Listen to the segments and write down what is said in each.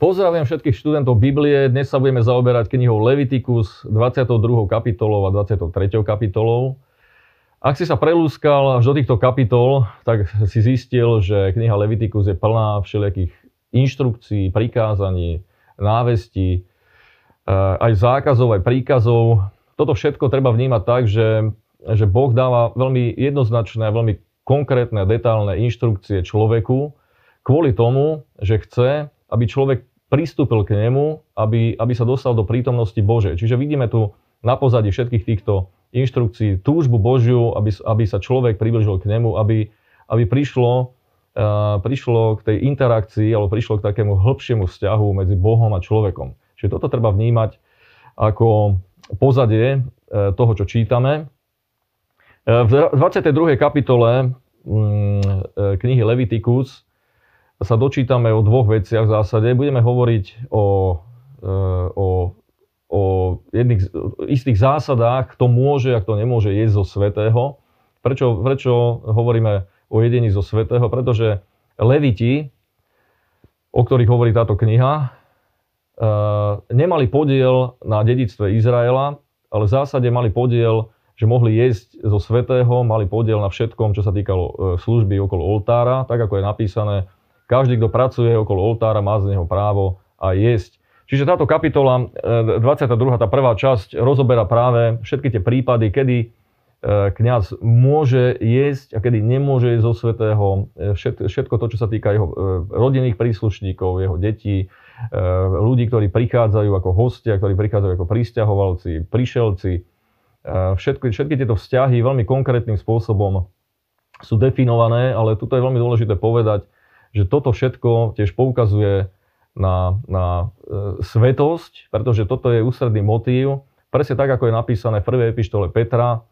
Pozdravujem všetkých študentov Biblie. Dnes sa budeme zaoberať knihou Levitikus 22. kapitolou a 23. kapitolou. Ak si sa prelúskal až do týchto kapitol, tak si zistil, že kniha Levitikus je plná všelijakých inštrukcií, prikázaní, návestí, eh, aj zákazov, aj príkazov. Toto všetko treba vnímať tak, že, že Boh dáva veľmi jednoznačné, veľmi konkrétne, detálne inštrukcie človeku kvôli tomu, že chce, aby človek pristúpil k nemu, aby, aby sa dostal do prítomnosti Božej. Čiže vidíme tu na pozadí všetkých týchto inštrukcií túžbu Božiu, aby, aby sa človek približil k nemu, aby, aby prišlo, uh, prišlo k tej interakcii, alebo prišlo k takému hĺbšiemu vzťahu medzi Bohom a človekom. Čiže toto treba vnímať ako pozadie uh, toho, čo čítame. Uh, v 22. kapitole um, knihy Levitikus sa dočítame o dvoch veciach v zásade. Budeme hovoriť o, e, o, o jedných istých zásadách, kto môže a kto nemôže jesť zo svetého. Prečo, prečo hovoríme o jedení zo svetého? Pretože leviti, o ktorých hovorí táto kniha, e, nemali podiel na dedictve Izraela, ale v zásade mali podiel, že mohli jesť zo svetého, mali podiel na všetkom, čo sa týkalo e, služby okolo oltára, tak ako je napísané každý, kto pracuje okolo oltára, má z neho právo aj jesť. Čiže táto kapitola, 22. E, tá prvá časť, rozoberá práve všetky tie prípady, kedy e, kňaz môže jesť a kedy nemôže jesť zo svetého. E, všetko to, čo sa týka jeho rodinných príslušníkov, jeho detí, ľudí, ktorí prichádzajú ako hostia, ktorí prichádzajú ako pristahovalci, prišelci. Všetky, všetky tieto vzťahy veľmi konkrétnym spôsobom sú definované, ale tuto je veľmi dôležité povedať, že toto všetko tiež poukazuje na, na e, svetosť, pretože toto je ústredný motív, presne tak, ako je napísané v prvej epištole Petra,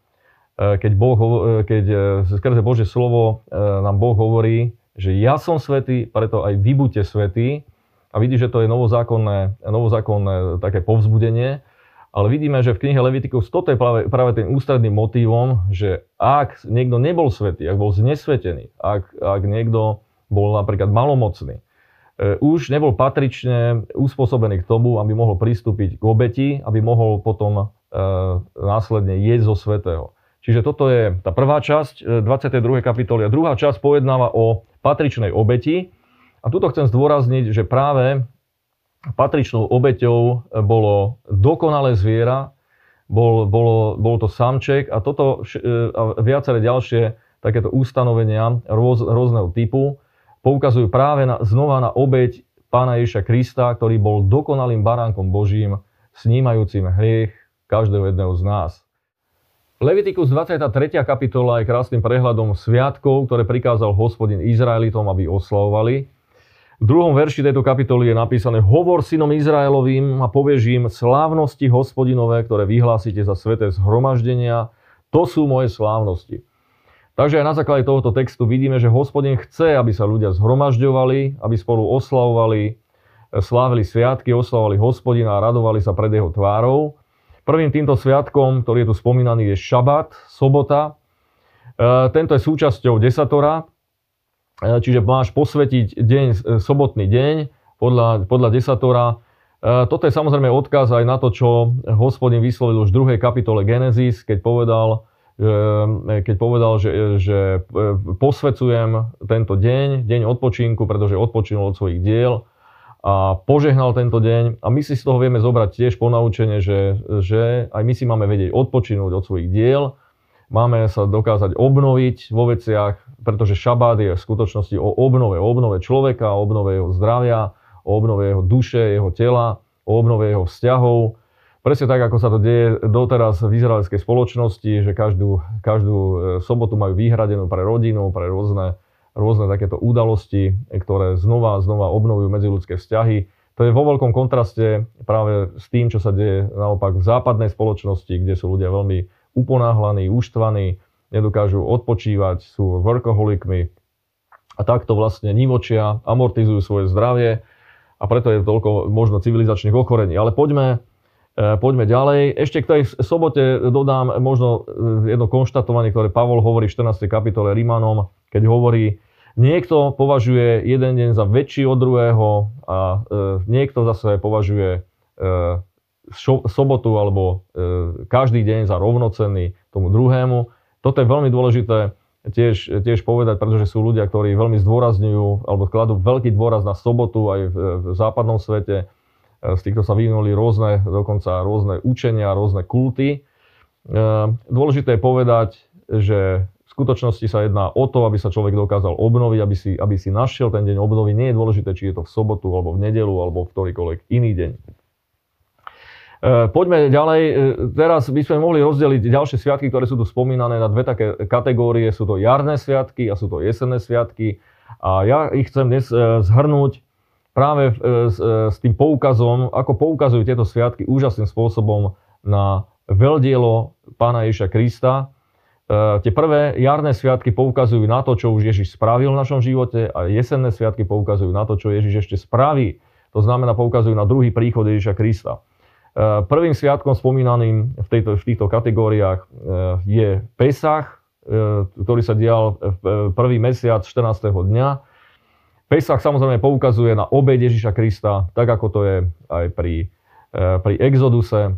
e, keď, boh, e, keď e, skrze Božie slovo e, nám Boh hovorí, že ja som svetý, preto aj vy buďte svetí. A vidí, že to je novozákonné, novozákonné také povzbudenie. Ale vidíme, že v knihe Levitikus toto je práve, práve tým ústredným motívom, že ak niekto nebol svetý, ak bol znesvetený, ak, ak niekto bol napríklad malomocný, e, už nebol patrične uspôsobený k tomu, aby mohol pristúpiť k obeti, aby mohol potom e, následne jesť zo svetého. Čiže toto je tá prvá časť 22. E, kapitoly. A druhá časť pojednáva o patričnej obeti. A tuto chcem zdôrazniť, že práve patričnou obeťou bolo dokonalé zviera, bol, bolo, bol to samček a toto a viaceré ďalšie takéto ustanovenia rôz, rôzneho typu poukazujú práve na, znova na obeď Pána Ježiša Krista, ktorý bol dokonalým baránkom Božím, snímajúcim hriech každého jedného z nás. Levitikus 23. kapitola je krásnym prehľadom sviatkov, ktoré prikázal hospodin Izraelitom, aby oslavovali. V druhom verši tejto kapitoly je napísané Hovor synom Izraelovým a povieš im slávnosti hospodinové, ktoré vyhlásite za sveté zhromaždenia. To sú moje slávnosti. Takže aj na základe tohoto textu vidíme, že hospodin chce, aby sa ľudia zhromažďovali, aby spolu oslavovali, e, slávili sviatky, oslavovali hospodina a radovali sa pred jeho tvárou. Prvým týmto sviatkom, ktorý je tu spomínaný, je šabat, sobota. E, tento je súčasťou desatora, e, čiže máš posvetiť deň, sobotný deň podľa, podľa desatora. Toto je samozrejme odkaz aj na to, čo hospodin vyslovil už v druhej kapitole Genesis, keď povedal, keď povedal, že, že e, posvecujem tento deň, deň odpočinku, pretože odpočinul od svojich diel a požehnal tento deň. A my si z toho vieme zobrať tiež ponaučenie, že, že aj my si máme vedieť odpočinúť od svojich diel, máme sa dokázať obnoviť vo veciach, pretože šabát je v skutočnosti o obnove, o obnove človeka, o obnove jeho zdravia, o obnove jeho duše, jeho tela, o obnove jeho vzťahov Presne tak, ako sa to deje doteraz v izraelskej spoločnosti, že každú, každú e, sobotu majú vyhradenú pre rodinu, pre rôzne, rôzne takéto udalosti, ktoré znova a znova obnovujú medziludské vzťahy. To je vo veľkom kontraste práve s tým, čo sa deje naopak v západnej spoločnosti, kde sú ľudia veľmi uponáhlaní, uštvaní, nedokážu odpočívať, sú workoholikmi a takto vlastne nivočia, amortizujú svoje zdravie a preto je toľko možno civilizačných ochorení. Ale poďme poďme ďalej. Ešte k tej sobote dodám možno e, jedno konštatovanie, ktoré Pavol hovorí v 14. kapitole Rímanom, keď hovorí, Niekto považuje jeden deň za väčší od druhého a e, niekto zase považuje e, sobotu alebo e, každý deň za rovnocenný tomu druhému. Toto je veľmi dôležité tiež, tiež povedať, pretože sú ľudia, ktorí veľmi zdôrazňujú alebo kladú veľký dôraz na sobotu aj v, v západnom svete. E, z týchto sa vyvinuli rôzne, dokonca rôzne učenia, rôzne kulty. E, dôležité je povedať, že v skutočnosti sa jedná o to, aby sa človek dokázal obnoviť, aby si, aby si našiel ten deň obnovy. Nie je dôležité, či je to v sobotu, alebo v nedelu, alebo v ktorýkoľvek iný deň. E, poďme ďalej. Teraz by sme mohli rozdeliť ďalšie sviatky, ktoré sú tu spomínané na dve také kategórie. Sú to jarné sviatky a sú to jesenné sviatky. A ja ich chcem dnes zhrnúť práve s, s tým poukazom, ako poukazujú tieto sviatky úžasným spôsobom na veľdielo Pána Ježiša Krista. Tie prvé jarné sviatky poukazujú na to, čo už Ježiš spravil v našom živote a jesenné sviatky poukazujú na to, čo Ježiš ešte spraví. To znamená, poukazujú na druhý príchod Ježiša Krista. Prvým sviatkom spomínaným v, tejto, v týchto kategóriách je Pesach, ktorý sa dial prvý mesiac 14. dňa. Pesach samozrejme poukazuje na obed Ježiša Krista, tak ako to je aj pri, pri exoduse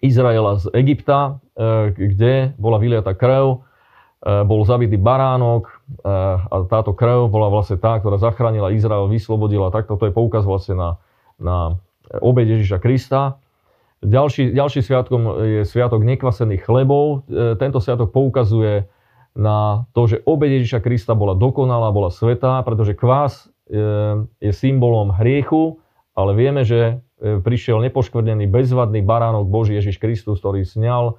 Izraela z Egypta, kde bola vyliata krv, bol zabitý baránok a táto krv bola vlastne tá, ktorá zachránila Izrael, vyslobodila. Tak toto je poukaz vlastne na, na obed Ježiša Krista. Ďalší, ďalší sviatkom je sviatok nekvasených chlebov. E, tento sviatok poukazuje na to, že obed Ježiša Krista bola dokonalá, bola svetá, pretože kvás e, je symbolom hriechu, ale vieme, že e, prišiel nepoškvrnený, bezvadný baránok Boží Ježiš Kristus, ktorý sňal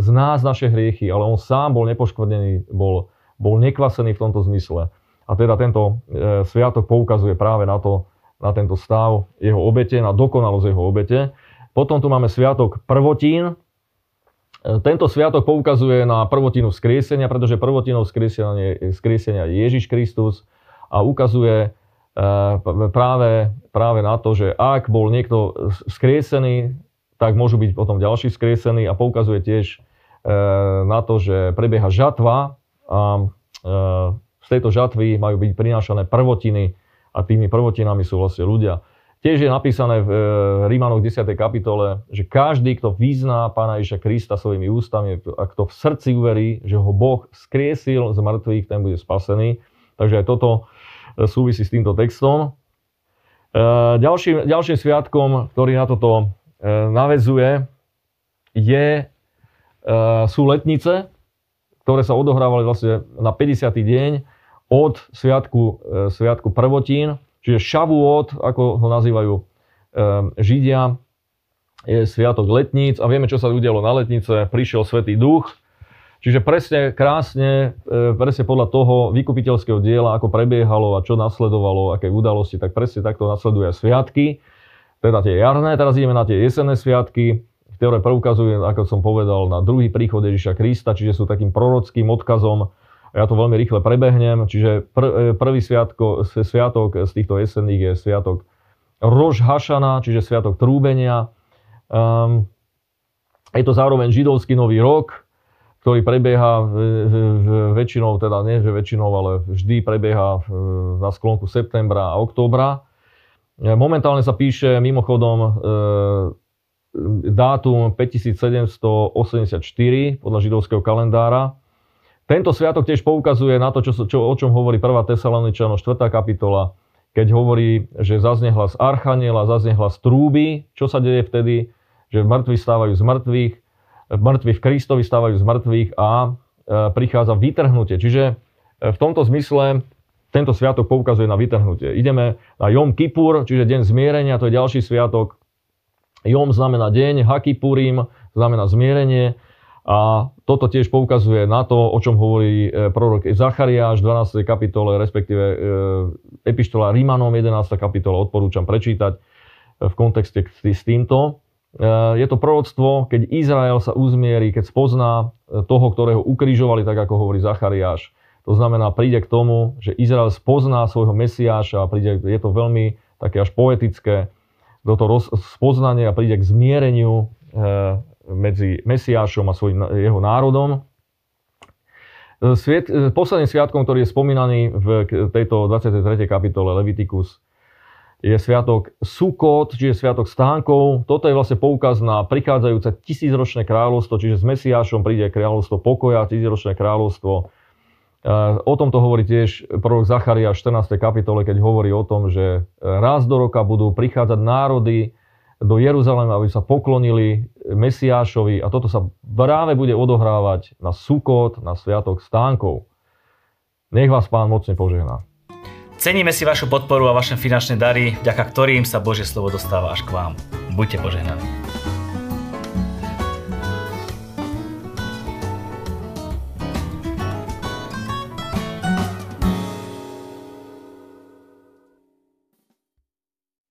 z nás naše hriechy, ale on sám bol nepoškvrnený, bol, bol nekvasený v tomto zmysle. A teda tento sviatok poukazuje práve na to, na tento stav jeho obete, na dokonalosť jeho obete. Potom tu máme sviatok prvotín. Tento sviatok poukazuje na prvotinu skriesenia, pretože prvotinou skriesenia, skriesenia je Ježiš Kristus a ukazuje e, práve, práve na to, že ak bol niekto skriesený, tak môžu byť potom ďalší skriesení a poukazuje tiež e, na to, že prebieha žatva a e, z tejto žatvy majú byť prinášané prvotiny a tými prvotinami sú vlastne ľudia. Tiež je napísané v e, Rímanoch 10. kapitole, že každý, kto vyzná Pána Ježiša Krista svojimi ústami a kto v srdci uverí, že ho Boh skriesil z mŕtvych, ten bude spasený. Takže aj toto e, súvisí s týmto textom. E, ďalším, ďalším sviatkom, ktorý na toto navezuje, je, sú letnice, ktoré sa odohrávali vlastne na 50. deň od sviatku, sviatku prvotín, čiže Šavuot, ako ho nazývajú e, Židia, je sviatok letníc a vieme, čo sa udialo na letnice. Prišiel Svetý Duch, čiže presne krásne, e, presne podľa toho vykupiteľského diela, ako prebiehalo a čo nasledovalo, aké udalosti, tak presne takto nasleduje sviatky, teda tie jarné. Teraz ideme na tie jesenné sviatky, ktoré preukazujú, ako som povedal, na druhý príchod Ježiša Krista, čiže sú takým prorockým odkazom ja to veľmi rýchle prebehnem. Čiže pr- e, prvý sviatko, sviatok z týchto jesenných je sviatok Rož Hašana, čiže sviatok trúbenia. Um, je to zároveň židovský nový rok, ktorý prebieha v, v, väčšinou, teda nie že väčšinou, ale vždy prebieha na sklonku septembra a októbra. E, momentálne sa píše mimochodom e, dátum 5784 podľa židovského kalendára. Tento sviatok tiež poukazuje na to, čo, čo, o čom hovorí 1. Tesaloničano 4. kapitola, keď hovorí, že zaznie hlas Archaniela, zaznie hlas trúby. Čo sa deje vtedy? Že mŕtvi stávajú z mŕtvych, mŕtvi v Kristovi stávajú z mŕtvych a e, prichádza vytrhnutie. Čiže e, v tomto zmysle tento sviatok poukazuje na vytrhnutie. Ideme na Jom Kippur, čiže deň zmierenia, to je ďalší sviatok. Jom znamená deň, Hakipurim znamená zmierenie. A toto tiež poukazuje na to, o čom hovorí e, prorok Zachariáš v 12. kapitole, respektíve e, epištola Rímanom 11. kapitola, odporúčam prečítať e, v kontexte s týmto. Je to proroctvo, keď Izrael sa uzmierí, keď spozná toho, ktorého ukrižovali, tak ako hovorí Zachariáš. To znamená, príde k tomu, že Izrael spozná svojho Mesiáša príde, je to veľmi také až poetické, toto spoznanie a príde k zmiereniu medzi Mesiášom a svojim jeho národom. Sviet, posledným sviatkom, ktorý je spomínaný v tejto 23. kapitole Leviticus, je sviatok Sukot, čiže sviatok stánkov. Toto je vlastne poukaz na prichádzajúce tisícročné kráľovstvo, čiže s Mesiášom príde kráľovstvo pokoja, tisícročné kráľovstvo. O tomto hovorí tiež prorok Zacharia v 14. kapitole, keď hovorí o tom, že raz do roka budú prichádzať národy do Jeruzalema, aby sa poklonili Mesiášovi a toto sa práve bude odohrávať na Sukot, na Sviatok stánkov. Nech vás Pán mocne požehná. Ceníme si vašu podporu a vaše finančné dary, vďaka ktorým sa Božie slovo dostáva až k vám. Buďte požehnaní.